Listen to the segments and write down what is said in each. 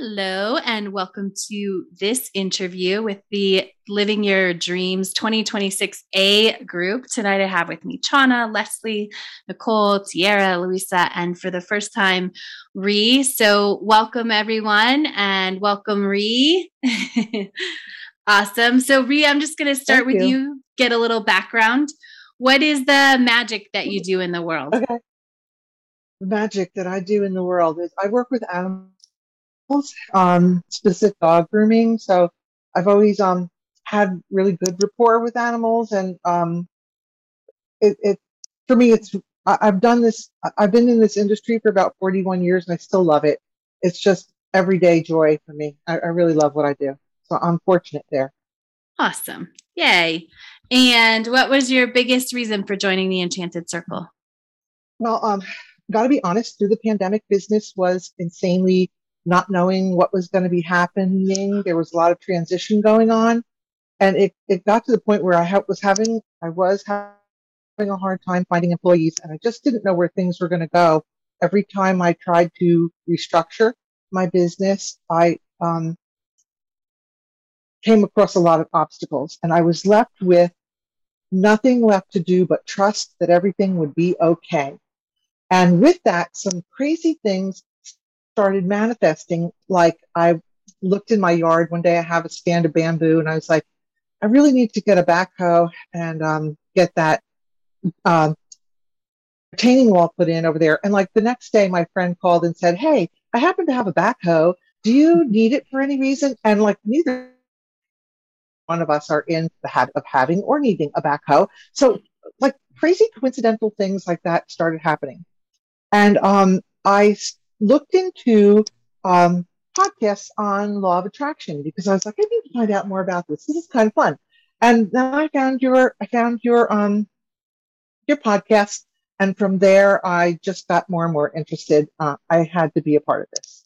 Hello, and welcome to this interview with the Living Your Dreams 2026A group. Tonight, I have with me Chana, Leslie, Nicole, Tiara, Louisa, and for the first time, Ree. So, welcome everyone, and welcome Ree. awesome. So, Ree, I'm just going to start Thank with you. you, get a little background. What is the magic that you mm-hmm. do in the world? Okay. The magic that I do in the world is I work with animals um, specific dog grooming. So I've always um, had really good rapport with animals, and um, it, it for me, it's I, I've done this. I've been in this industry for about 41 years, and I still love it. It's just everyday joy for me. I, I really love what I do, so I'm fortunate there. Awesome! Yay! And what was your biggest reason for joining the Enchanted Circle? Well, um, got to be honest. Through the pandemic, business was insanely not knowing what was going to be happening. There was a lot of transition going on. And it, it got to the point where I ha- was having, I was having a hard time finding employees and I just didn't know where things were going to go. Every time I tried to restructure my business, I, um, came across a lot of obstacles and I was left with nothing left to do but trust that everything would be okay. And with that, some crazy things started manifesting. Like I looked in my yard one day, I have a stand of bamboo, and I was like, I really need to get a backhoe and um, get that um, retaining wall put in over there. And like the next day, my friend called and said, Hey, I happen to have a backhoe. Do you need it for any reason? And like neither one of us are in the habit of having or needing a backhoe. So like crazy coincidental things like that started happening. And um, I looked into um, podcasts on law of attraction because I was like, I need to find out more about this. This is kind of fun. And then I found your, I found your, um, your podcast. And from there, I just got more and more interested. Uh, I had to be a part of this.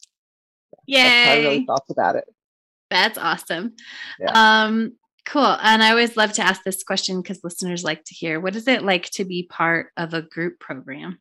Yay. That's I really felt about it. That's awesome. Yeah. Um, cool. And I always love to ask this question because listeners like to hear what is it like to be part of a group program?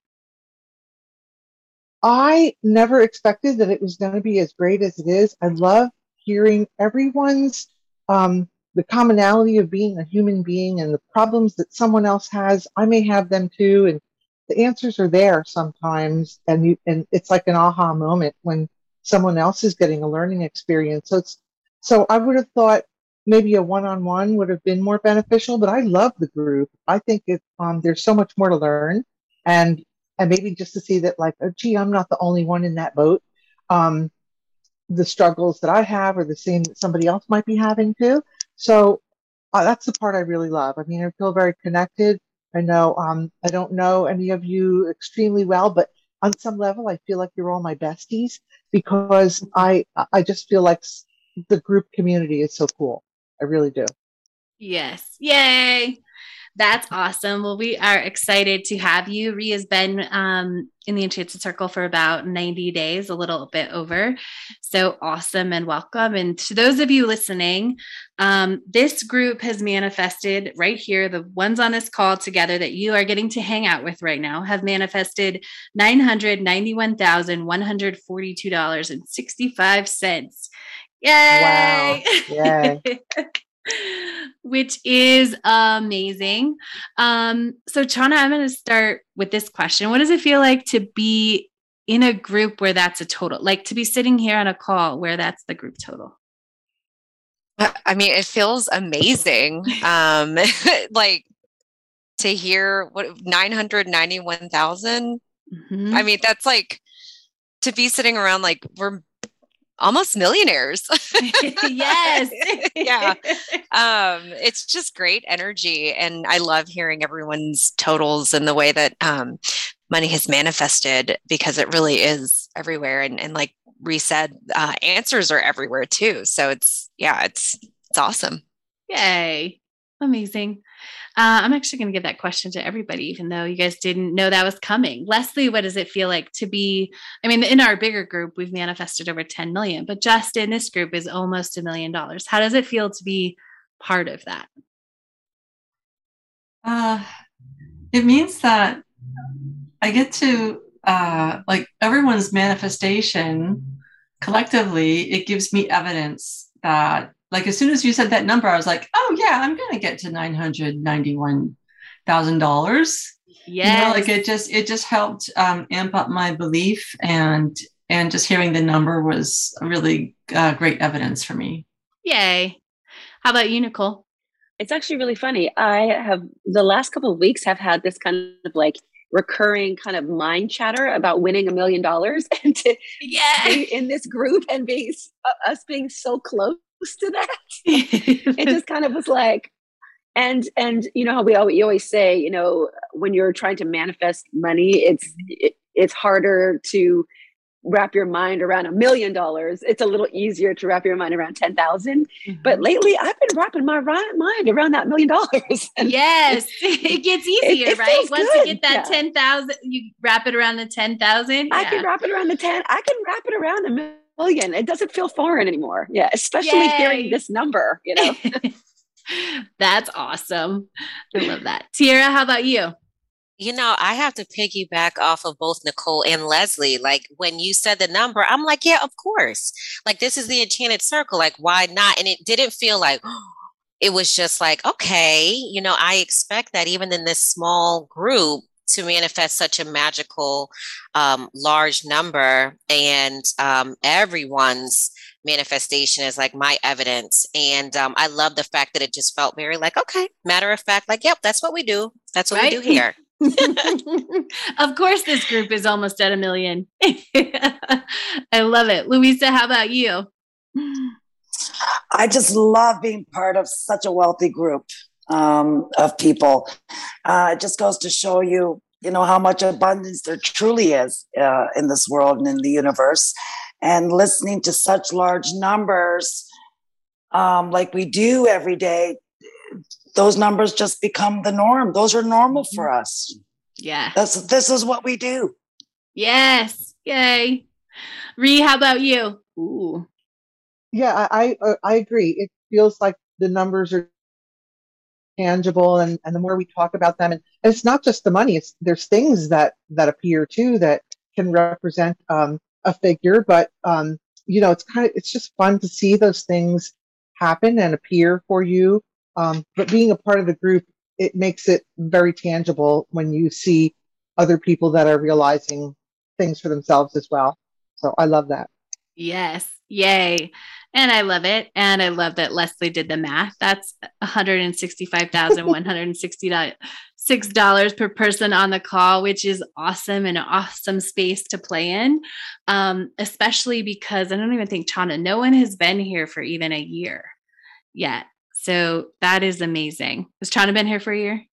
I never expected that it was going to be as great as it is. I love hearing everyone's um, the commonality of being a human being and the problems that someone else has. I may have them too, and the answers are there sometimes. And you, and it's like an aha moment when someone else is getting a learning experience. So it's so I would have thought maybe a one-on-one would have been more beneficial, but I love the group. I think it, um, there's so much more to learn, and and maybe just to see that like oh gee i'm not the only one in that boat. Um, the struggles that i have are the same that somebody else might be having too. So uh, that's the part i really love. I mean i feel very connected. I know um, i don't know any of you extremely well but on some level i feel like you're all my besties because i i just feel like the group community is so cool. I really do. Yes. Yay that's awesome. Well, we are excited to have you. Ree has been um, in the Enchanted Circle for about 90 days, a little bit over. So awesome and welcome. And to those of you listening, um, this group has manifested right here. The ones on this call together that you are getting to hang out with right now have manifested $991,142.65. Yay! Wow. Yay. Which is amazing. Um, so, Chana, I'm going to start with this question. What does it feel like to be in a group where that's a total, like to be sitting here on a call where that's the group total? I mean, it feels amazing. Um, like to hear what 991,000. Mm-hmm. I mean, that's like to be sitting around like we're almost millionaires. yes. yeah. Um, it's just great energy. And I love hearing everyone's totals and the way that um, money has manifested because it really is everywhere. And, and like Ree said, uh, answers are everywhere too. So it's, yeah, it's, it's awesome. Yay. amazing. Uh, I'm actually going to give that question to everybody, even though you guys didn't know that was coming. Leslie, what does it feel like to be? I mean, in our bigger group, we've manifested over 10 million, but just in this group is almost a million dollars. How does it feel to be part of that? Uh, it means that I get to, uh, like, everyone's manifestation collectively, it gives me evidence that like as soon as you said that number, I was like, oh yeah, I'm gonna get to nine hundred ninety one thousand dollars. Yeah, you know, like it just it just helped um, amp up my belief and and just hearing the number was really uh, great evidence for me. Yay! How about you, Nicole? It's actually really funny. I have the last couple of weeks have had this kind of like recurring kind of mind chatter about winning a million dollars and to yeah. in this group and being uh, us being so close to that. it just kind of was like, and and you know how we always, always say, you know, when you're trying to manifest money, it's it, it's harder to wrap your mind around a million dollars. It's a little easier to wrap your mind around 10,000. Mm-hmm. But lately I've been wrapping my mind around that million dollars. yes, it gets easier, it, it right? Once good. you get that yeah. 10,000, you wrap it around the 10,000. Yeah. I can wrap it around the 10. I can wrap it around a million. It doesn't feel foreign anymore. Yeah, especially Yay. hearing this number, you know. That's awesome. I love that. Tiara, how about you? You know, I have to piggyback off of both Nicole and Leslie. Like when you said the number, I'm like, yeah, of course. Like this is the enchanted circle. Like, why not? And it didn't feel like it was just like, okay, you know, I expect that even in this small group, to manifest such a magical um, large number and um, everyone's manifestation is like my evidence. And um, i love the fact that it just felt very like okay matter of fact like yep that's what we do. That's what right? we do here. Of course this group is almost at a million. I love it. Louisa how about you? I just love being part of such a wealthy group um, of people. Uh, it just goes to show you, you know, how much abundance there truly is uh, in this world and in the universe. And listening to such large numbers, um, like we do every day, those numbers just become the norm. Those are normal for mm-hmm. us. Yeah. This, this is what we do. Yes. Yay. Ree, how about you? Ooh. Yeah, I, I, I agree. It feels like the numbers are tangible and, and the more we talk about them and, it's not just the money it's there's things that that appear too that can represent um, a figure but um, you know it's kind of it's just fun to see those things happen and appear for you. Um, but being a part of the group it makes it very tangible when you see other people that are realizing things for themselves as well. So i love that yes yay and I love it. And I love that Leslie did the math. That's $165,166 per person on the call, which is awesome and an awesome space to play in. Um, especially because I don't even think Chana, no one has been here for even a year yet. So that is amazing. Has Chana been here for a year?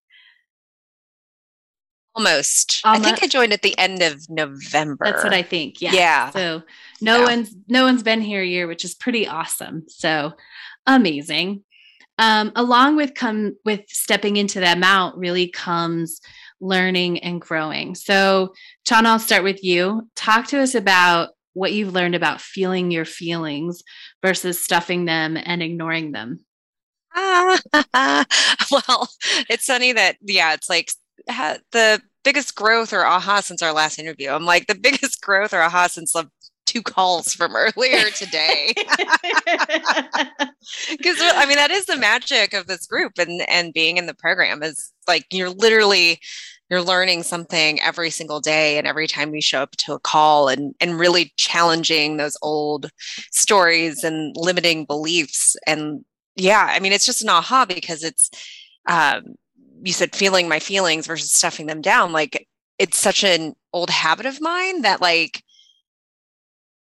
Almost. Almost. I think I joined at the end of November. That's what I think. Yeah. Yeah. So no yeah. one's no one's been here a year, which is pretty awesome. So amazing. Um, along with come with stepping into that amount really comes learning and growing. So Chana, I'll start with you. Talk to us about what you've learned about feeling your feelings versus stuffing them and ignoring them. well, it's funny that yeah, it's like the biggest growth or aha since our last interview. I'm like the biggest growth or aha since the two calls from earlier today. Because I mean that is the magic of this group and and being in the program is like you're literally you're learning something every single day and every time you show up to a call and and really challenging those old stories and limiting beliefs and yeah i mean it's just an aha because it's um, you said feeling my feelings versus stuffing them down like it's such an old habit of mine that like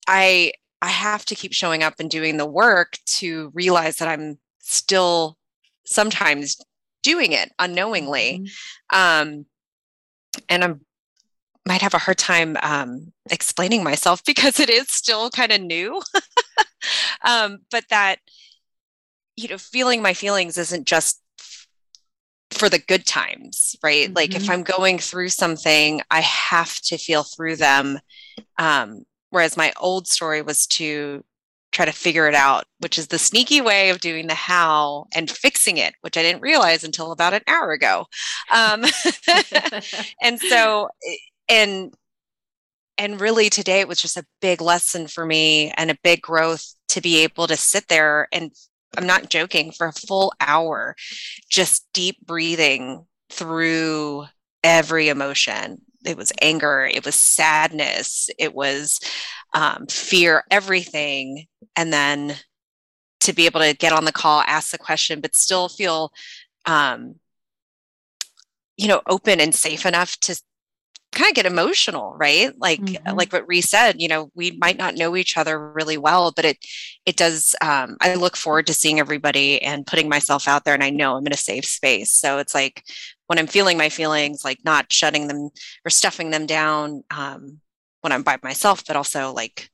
i i have to keep showing up and doing the work to realize that i'm still sometimes doing it unknowingly mm-hmm. um and i'm might have a hard time um, explaining myself because it is still kind of new um, but that you know feeling my feelings isn't just for the good times, right? Mm-hmm. Like if mm-hmm. I'm going through something, I have to feel through them. Um, whereas my old story was to try to figure it out, which is the sneaky way of doing the how and fixing it, which I didn't realize until about an hour ago. Um, and so, and and really today it was just a big lesson for me and a big growth to be able to sit there and I'm not joking, for a full hour, just deep breathing through every emotion. It was anger, it was sadness, it was um, fear, everything. And then to be able to get on the call, ask the question, but still feel, um, you know, open and safe enough to kind of get emotional, right? Like mm-hmm. like what Ree said, you know, we might not know each other really well, but it it does um, I look forward to seeing everybody and putting myself out there and I know I'm in a safe space. So it's like when I'm feeling my feelings, like not shutting them or stuffing them down um, when I'm by myself, but also like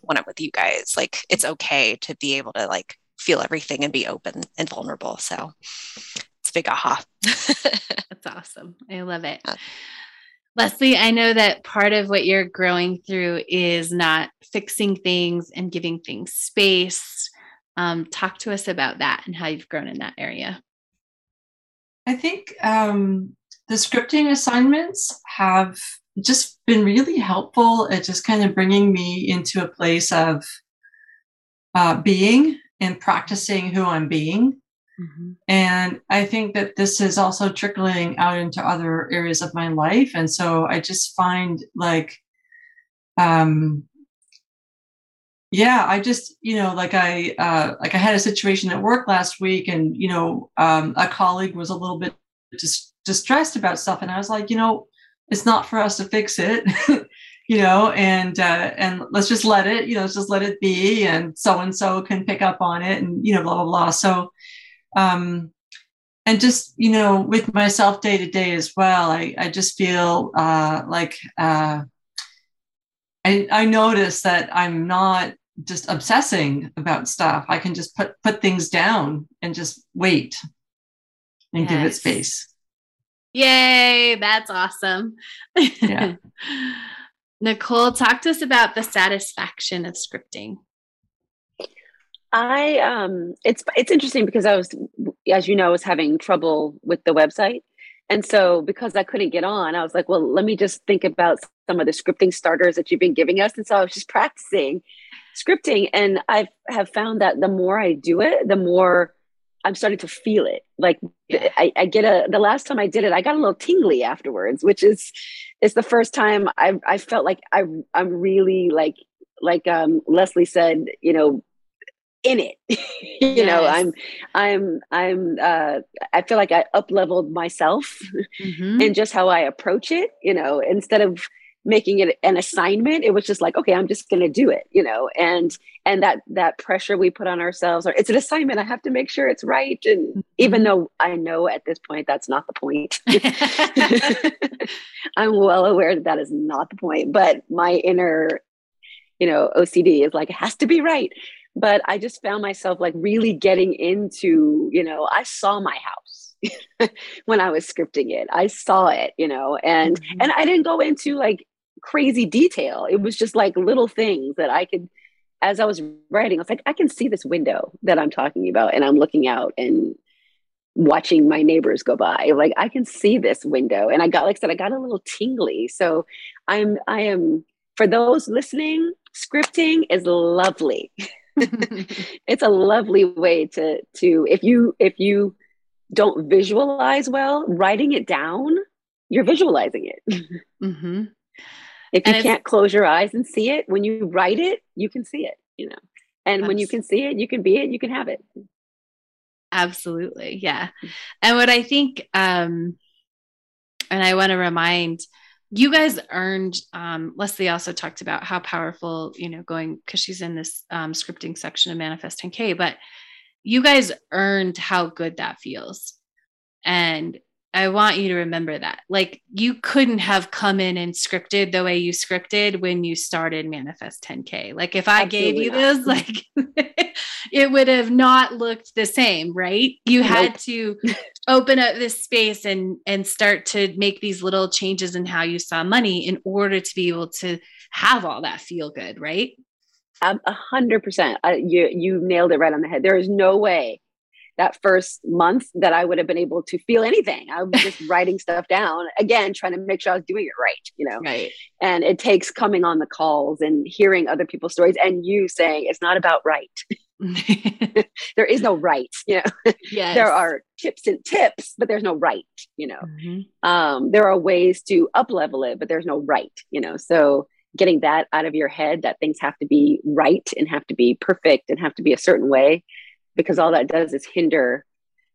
when I'm with you guys, like it's okay to be able to like feel everything and be open and vulnerable. So it's a big aha. That's awesome. I love it. Leslie, I know that part of what you're growing through is not fixing things and giving things space. Um, talk to us about that and how you've grown in that area. I think um, the scripting assignments have just been really helpful at just kind of bringing me into a place of uh, being and practicing who I'm being. Mm-hmm. And I think that this is also trickling out into other areas of my life. And so I just find like, um, yeah, I just, you know, like I, uh, like I had a situation at work last week and, you know, um, a colleague was a little bit just distressed about stuff. And I was like, you know, it's not for us to fix it. you know, and uh, and let's just let it, you know, let's just let it be, and so and so can pick up on it, and you know, blah blah blah. So um, and just you know with myself day to day as well i, I just feel uh, like uh, I, I notice that i'm not just obsessing about stuff. I can just put put things down and just wait and yes. give it space. Yay that's awesome. Yeah. Nicole talk to us about the satisfaction of scripting I um it's it's interesting because I was as you know I was having trouble with the website. And so because I couldn't get on, I was like, well, let me just think about some of the scripting starters that you've been giving us. And so I was just practicing scripting and I have found that the more I do it, the more I'm starting to feel it. Like yeah. I, I, get a the last time I did it, I got a little tingly afterwards, which is is the first time I I felt like I I'm really like like um Leslie said, you know, in it you yes. know i'm i'm i'm uh i feel like i up leveled myself mm-hmm. and just how i approach it you know instead of making it an assignment it was just like okay i'm just to do it you know and and that that pressure we put on ourselves or it's an assignment i have to make sure it's right and mm-hmm. even though i know at this point that's not the point i'm well aware that that is not the point but my inner you know ocd is like it has to be right but I just found myself like really getting into, you know, I saw my house when I was scripting it. I saw it, you know, and mm-hmm. and I didn't go into like crazy detail. It was just like little things that I could as I was writing, I was like, I can see this window that I'm talking about and I'm looking out and watching my neighbors go by. Like I can see this window. And I got like I said, I got a little tingly. So I'm I am for those listening, scripting is lovely. it's a lovely way to to if you if you don't visualize well writing it down you're visualizing it. Mm-hmm. if you can't close your eyes and see it when you write it you can see it you know. And when you can see it you can be it you can have it. Absolutely yeah. And what i think um and i want to remind you guys earned um, leslie also talked about how powerful you know going because she's in this um, scripting section of manifest 10k but you guys earned how good that feels. And I want you to remember that. Like you couldn't have come in and scripted the way you scripted when you started Manifest 10K. Like if I Absolutely gave you not. this, like it would have not looked the same, right? You nope. had to open up this space and and start to make these little changes in how you saw money in order to be able to have all that feel good, right? Um, a hundred percent. You you nailed it right on the head. There is no way that first month that I would have been able to feel anything. I was just writing stuff down again, trying to make sure I was doing it right, you know. Right. And it takes coming on the calls and hearing other people's stories and you saying it's not about right. there is no right, you know. Yes. there are tips and tips, but there's no right, you know. Mm-hmm. Um, there are ways to up level it, but there's no right, you know. So getting that out of your head that things have to be right and have to be perfect and have to be a certain way because all that does is hinder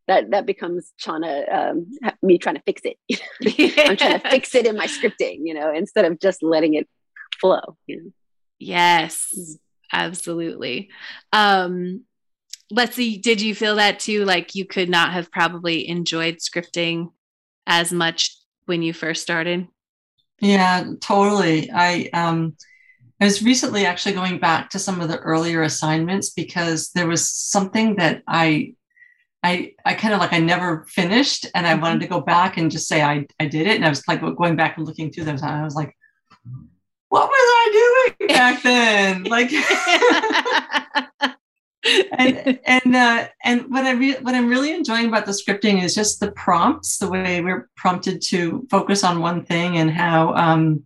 that that becomes trying to um, me trying to fix it. I'm trying to fix it in my scripting you know instead of just letting it flow you know? Yes mm. absolutely. Um let's see did you feel that too? Like you could not have probably enjoyed scripting as much when you first started? Yeah totally. I um I was recently actually going back to some of the earlier assignments because there was something that I I I kind of like I never finished and I wanted mm-hmm. to go back and just say I I did it and I was like going back and looking through those and I was like what was I doing back then like and and uh, and what I re- what I'm really enjoying about the scripting is just the prompts the way we're prompted to focus on one thing and how um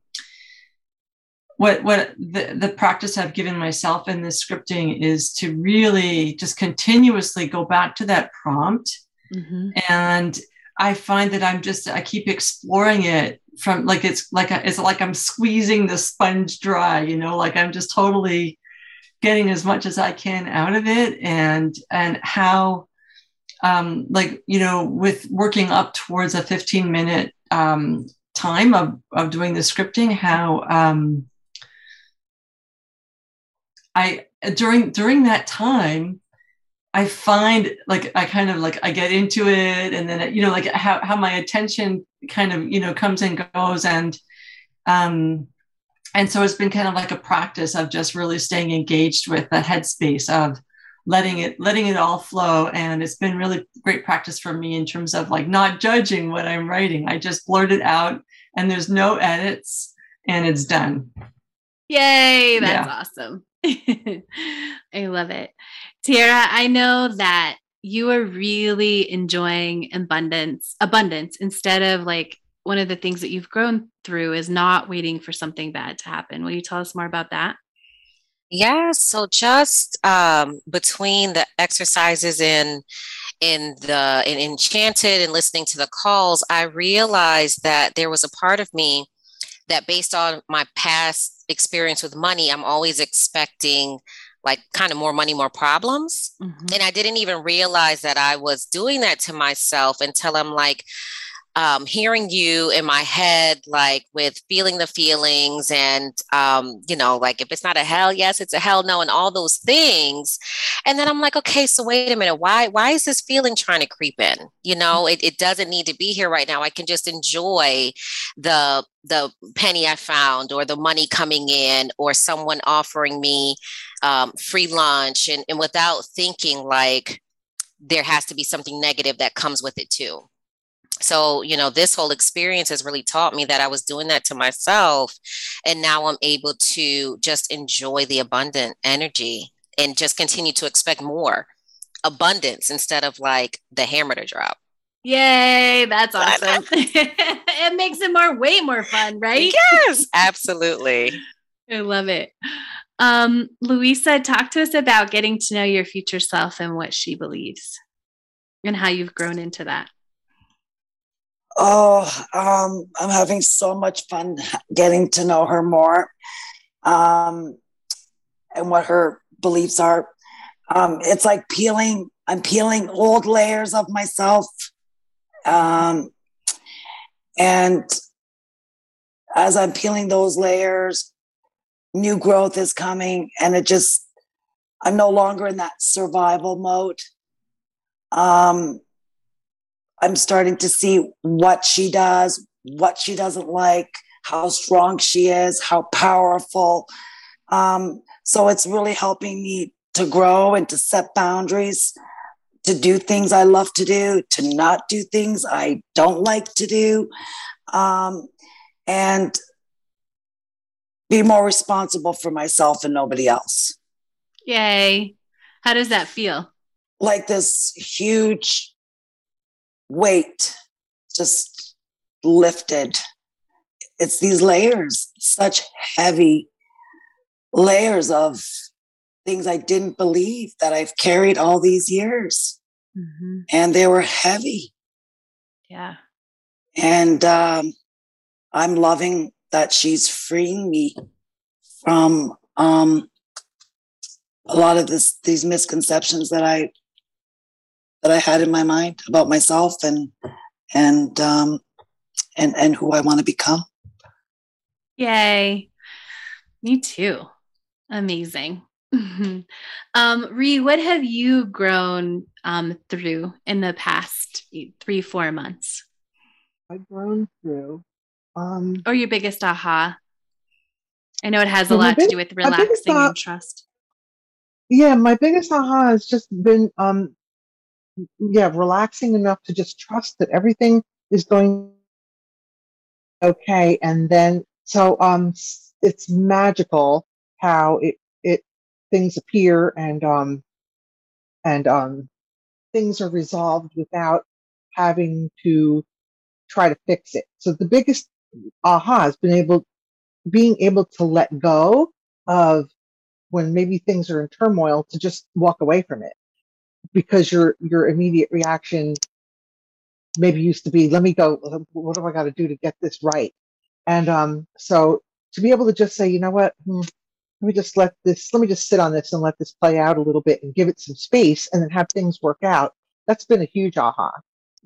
what what the, the practice I've given myself in this scripting is to really just continuously go back to that prompt. Mm-hmm. And I find that I'm just I keep exploring it from like it's like a, it's like I'm squeezing the sponge dry, you know, like I'm just totally getting as much as I can out of it and and how um like you know with working up towards a 15 minute um time of of doing the scripting how um I during during that time, I find like I kind of like I get into it, and then you know like how how my attention kind of you know comes and goes, and um, and so it's been kind of like a practice of just really staying engaged with the headspace of letting it letting it all flow. And it's been really great practice for me in terms of like not judging what i'm writing. I just blurt it out and there's no edits and it's done. Yay that's yeah. awesome I love it. Tiara, I know that you are really enjoying abundance, abundance instead of like one of the things that you've grown through is not waiting for something bad to happen. Will you tell us more about that? Yeah, so just um, between the exercises in in the in Enchanted and listening to the calls, I realized that there was a part of me that based on my past experience with money, I'm always expecting like kind of more money, more problems. Mm-hmm. And I didn't even realize that I was doing that to myself until I'm like, um, hearing you in my head, like with feeling the feelings, and um, you know, like if it's not a hell yes, it's a hell no, and all those things. And then I'm like, okay, so wait a minute, why why is this feeling trying to creep in? You know, it, it doesn't need to be here right now. I can just enjoy the the penny I found, or the money coming in, or someone offering me um, free lunch, and, and without thinking like there has to be something negative that comes with it too so you know this whole experience has really taught me that i was doing that to myself and now i'm able to just enjoy the abundant energy and just continue to expect more abundance instead of like the hammer to drop. Yay that's awesome. It makes it more way more fun right? Yes absolutely. I love it. Um louisa talk to us about getting to know your future self and what she believes and how you've grown into that Oh, um, I'm having so much fun getting to know her more um, and what her beliefs are. Um, it's like peeling, I'm peeling old layers of myself. Um, and as I'm peeling those layers, new growth is coming. And it just, I'm no longer in that survival mode. Um, I'm starting to see what she does, what she doesn't like, how strong she is, how powerful. Um, so it's really helping me to grow and to set boundaries, to do things I love to do, to not do things I don't like to do, um, and be more responsible for myself and nobody else. Yay. How does that feel? Like this huge weight just lifted. It's these layers, such heavy layers of things I didn't believe that I've carried all these years. Mm-hmm. And they were heavy. Yeah. And um, I'm loving that she's freeing me from um, a lot of this these misconceptions that I that I had in my mind about myself and and um, and and who I want to become. Yay! Me too. Amazing. um, Ree, what have you grown um, through in the past three, four months? I've grown through. Um, or your biggest aha? I know it has a lot big, to do with relaxing and trust. Yeah, my biggest aha has just been, um, yeah, relaxing enough to just trust that everything is going okay, and then so um, it's magical how it it things appear and um and um things are resolved without having to try to fix it. So the biggest aha has been able being able to let go of when maybe things are in turmoil to just walk away from it because your your immediate reaction maybe used to be let me go. What do i got to do to get this right? And um so to be able to just say you know what? Hmm, let me just let this let me just sit on this and let this play out a little bit and give it some space and then have things work out that's been a huge aha.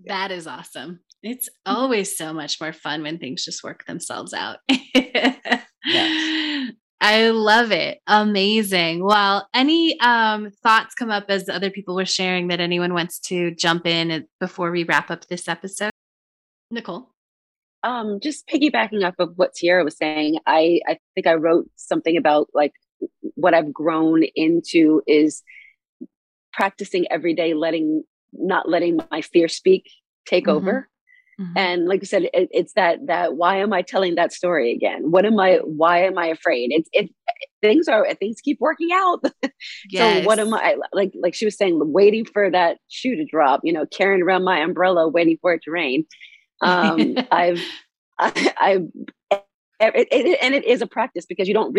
That is awesome. It's always so much more fun when things just work themselves out. Yes. I love it. Amazing. Well, any um, thoughts come up as other people were sharing that anyone wants to jump in before we wrap up this episode? Nicole? um, just piggybacking off of what Tiara was saying, I, I think I wrote something about like what I've grown into is practicing every day, letting, not letting my fear speak take mm-hmm. over. Mm-hmm. And like I said, it, it's that, that, why am I telling that story again? What am I, why am I afraid? It's, it, things are, things keep working out. yes. So what am I, like, like she was saying, waiting for that shoe to drop, you know, carrying around my umbrella, waiting for it to rain um, I've, I, I've, it, it, and it is a practice because you don't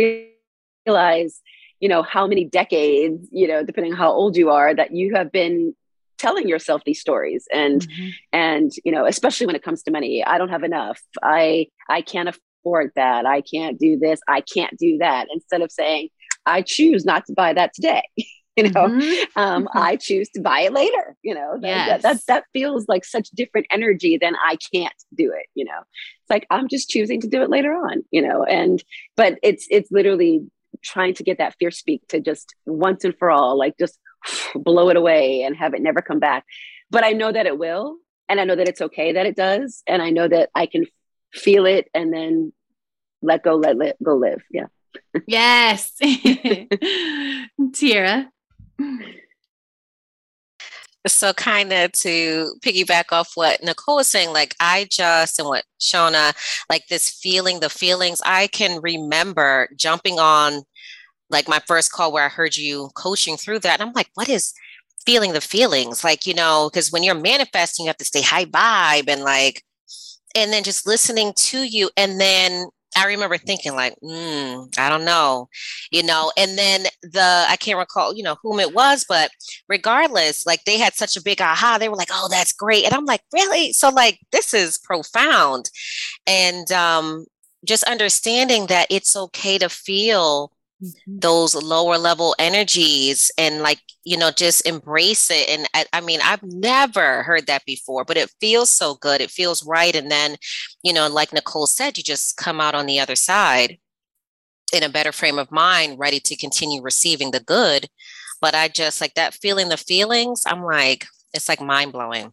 realize, you know, how many decades, you know, depending on how old you are, that you have been telling yourself these stories and mm-hmm. and you know especially when it comes to money i don't have enough i i can't afford that i can't do this i can't do that instead of saying i choose not to buy that today you know mm-hmm. um, mm-hmm. i choose to buy it later you know that, yes. that, that, that feels like such different energy than i can't do it you know it's like i'm just choosing to do it later on you know and but it's it's literally trying to get that fear speak to just once and for all like just blow it away and have it never come back. But i know that it will and i know that it's okay that it does and i know that i can feel it and then let go let, let go live yeah. Yes. Tiara so kind of to piggyback off what Nicole was saying, like I just and what Chana, like this feeling, the feelings, I can remember jumping on like my first call where I heard you coaching through that. And I'm like, what is feeling the feelings? Like, you know, because when you're manifesting, you have to stay high vibe and like, and then just listening to you. And then I remember thinking like, mm, I don't know, you know, and then the, I can't recall, you know, whom it was, but regardless, like they had such a big aha, they were like, oh, that's great. And I'm like, really? So like, this is profound. And um, just understanding that it's okay to feel mm-hmm. those lower level energies and like you know just embrace it and I, I, mean i've never heard that before but it feels so good it feels right and then you know like nicole said you just come out on the other side in a better frame of mind ready to continue receiving the good but i just like that feeling the feelings i'm like it's like mind blowing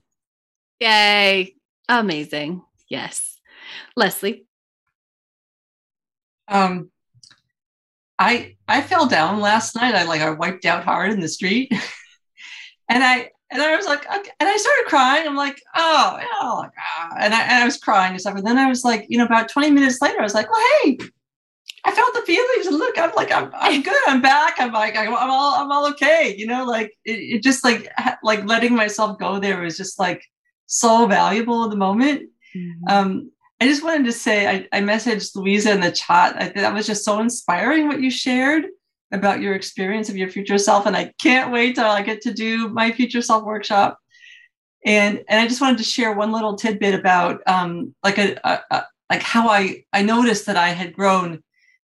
Yay. Amazing. Yes. Leslie. Um I I fell down last night. I like I wiped out hard in the street. and I and I was like, okay. and I started crying. I'm like, oh, oh and I and I was crying and stuff. And then I was like, you know, about 20 minutes later, I was like, well, hey, I felt the feelings and look, I'm like, I'm, I'm good. I'm back. I'm like, I'm, I'm all, I'm all okay. You know, like it, it, just like, like letting myself go there was just like so valuable in the moment. Mm-hmm. Um, I just wanted to say, I, I messaged Louisa in the chat. I, that was just so inspiring what you shared about your experience of your future self. And I can't wait till I get to do my future self workshop. And, and I just wanted to share one little tidbit about um, like a, a, a like how I, I noticed that I had grown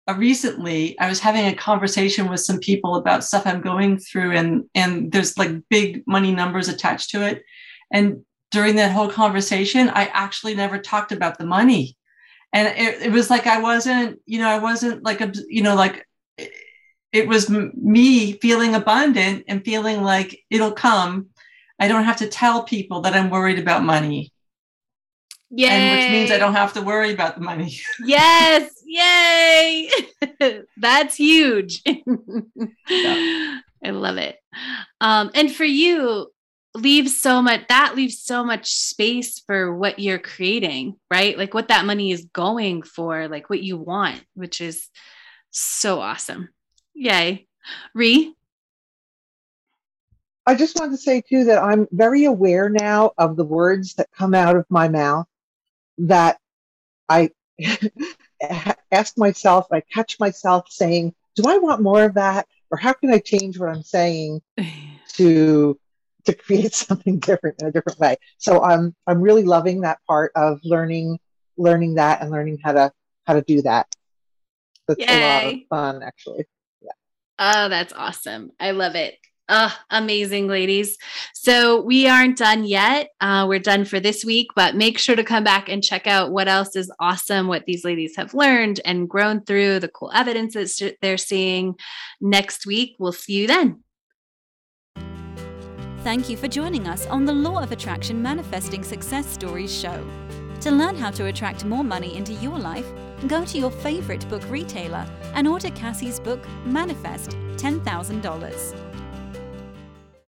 uh, recently i was having a conversation with some people about stuff i'm going through and and there's like big money numbers attached to it and during that whole conversation i actually never talked about the money and it, it was like i wasn't you know i wasn't like a you know like it was me feeling abundant and feeling like it'll come i don't have to tell people that i'm worried about money yeah and which means i don't have to worry about the money yes Yay! That's huge. yeah. I love it. Um, and for you, leaves so much that leaves so much space for what you're creating, right? Like what that money is going for, like what you want, which is so awesome. Yay. Ree? I just want to say too that I'm very aware now of the words that come out of my mouth that I ask myself, I catch myself saying, do I want more of that? Or how can I change what I'm saying to to create something different in a different way? So I'm I'm really loving that part of learning learning that and learning how to how to do that. That's Yay. a lot of fun actually. Yeah. Oh, that's awesome. I love it. Uh, amazing, ladies. So we aren't done yet. Uh, we're done for this week, but make sure to come back and check out what else is awesome, what these ladies have learned and grown through, the cool evidence that they're seeing next week. We'll see you then. Thank you for joining us on the Law of Attraction Manifesting Success Stories show. To learn how to attract more money into your life, go to your favorite book retailer and order Cassie's book, Manifest $10,000.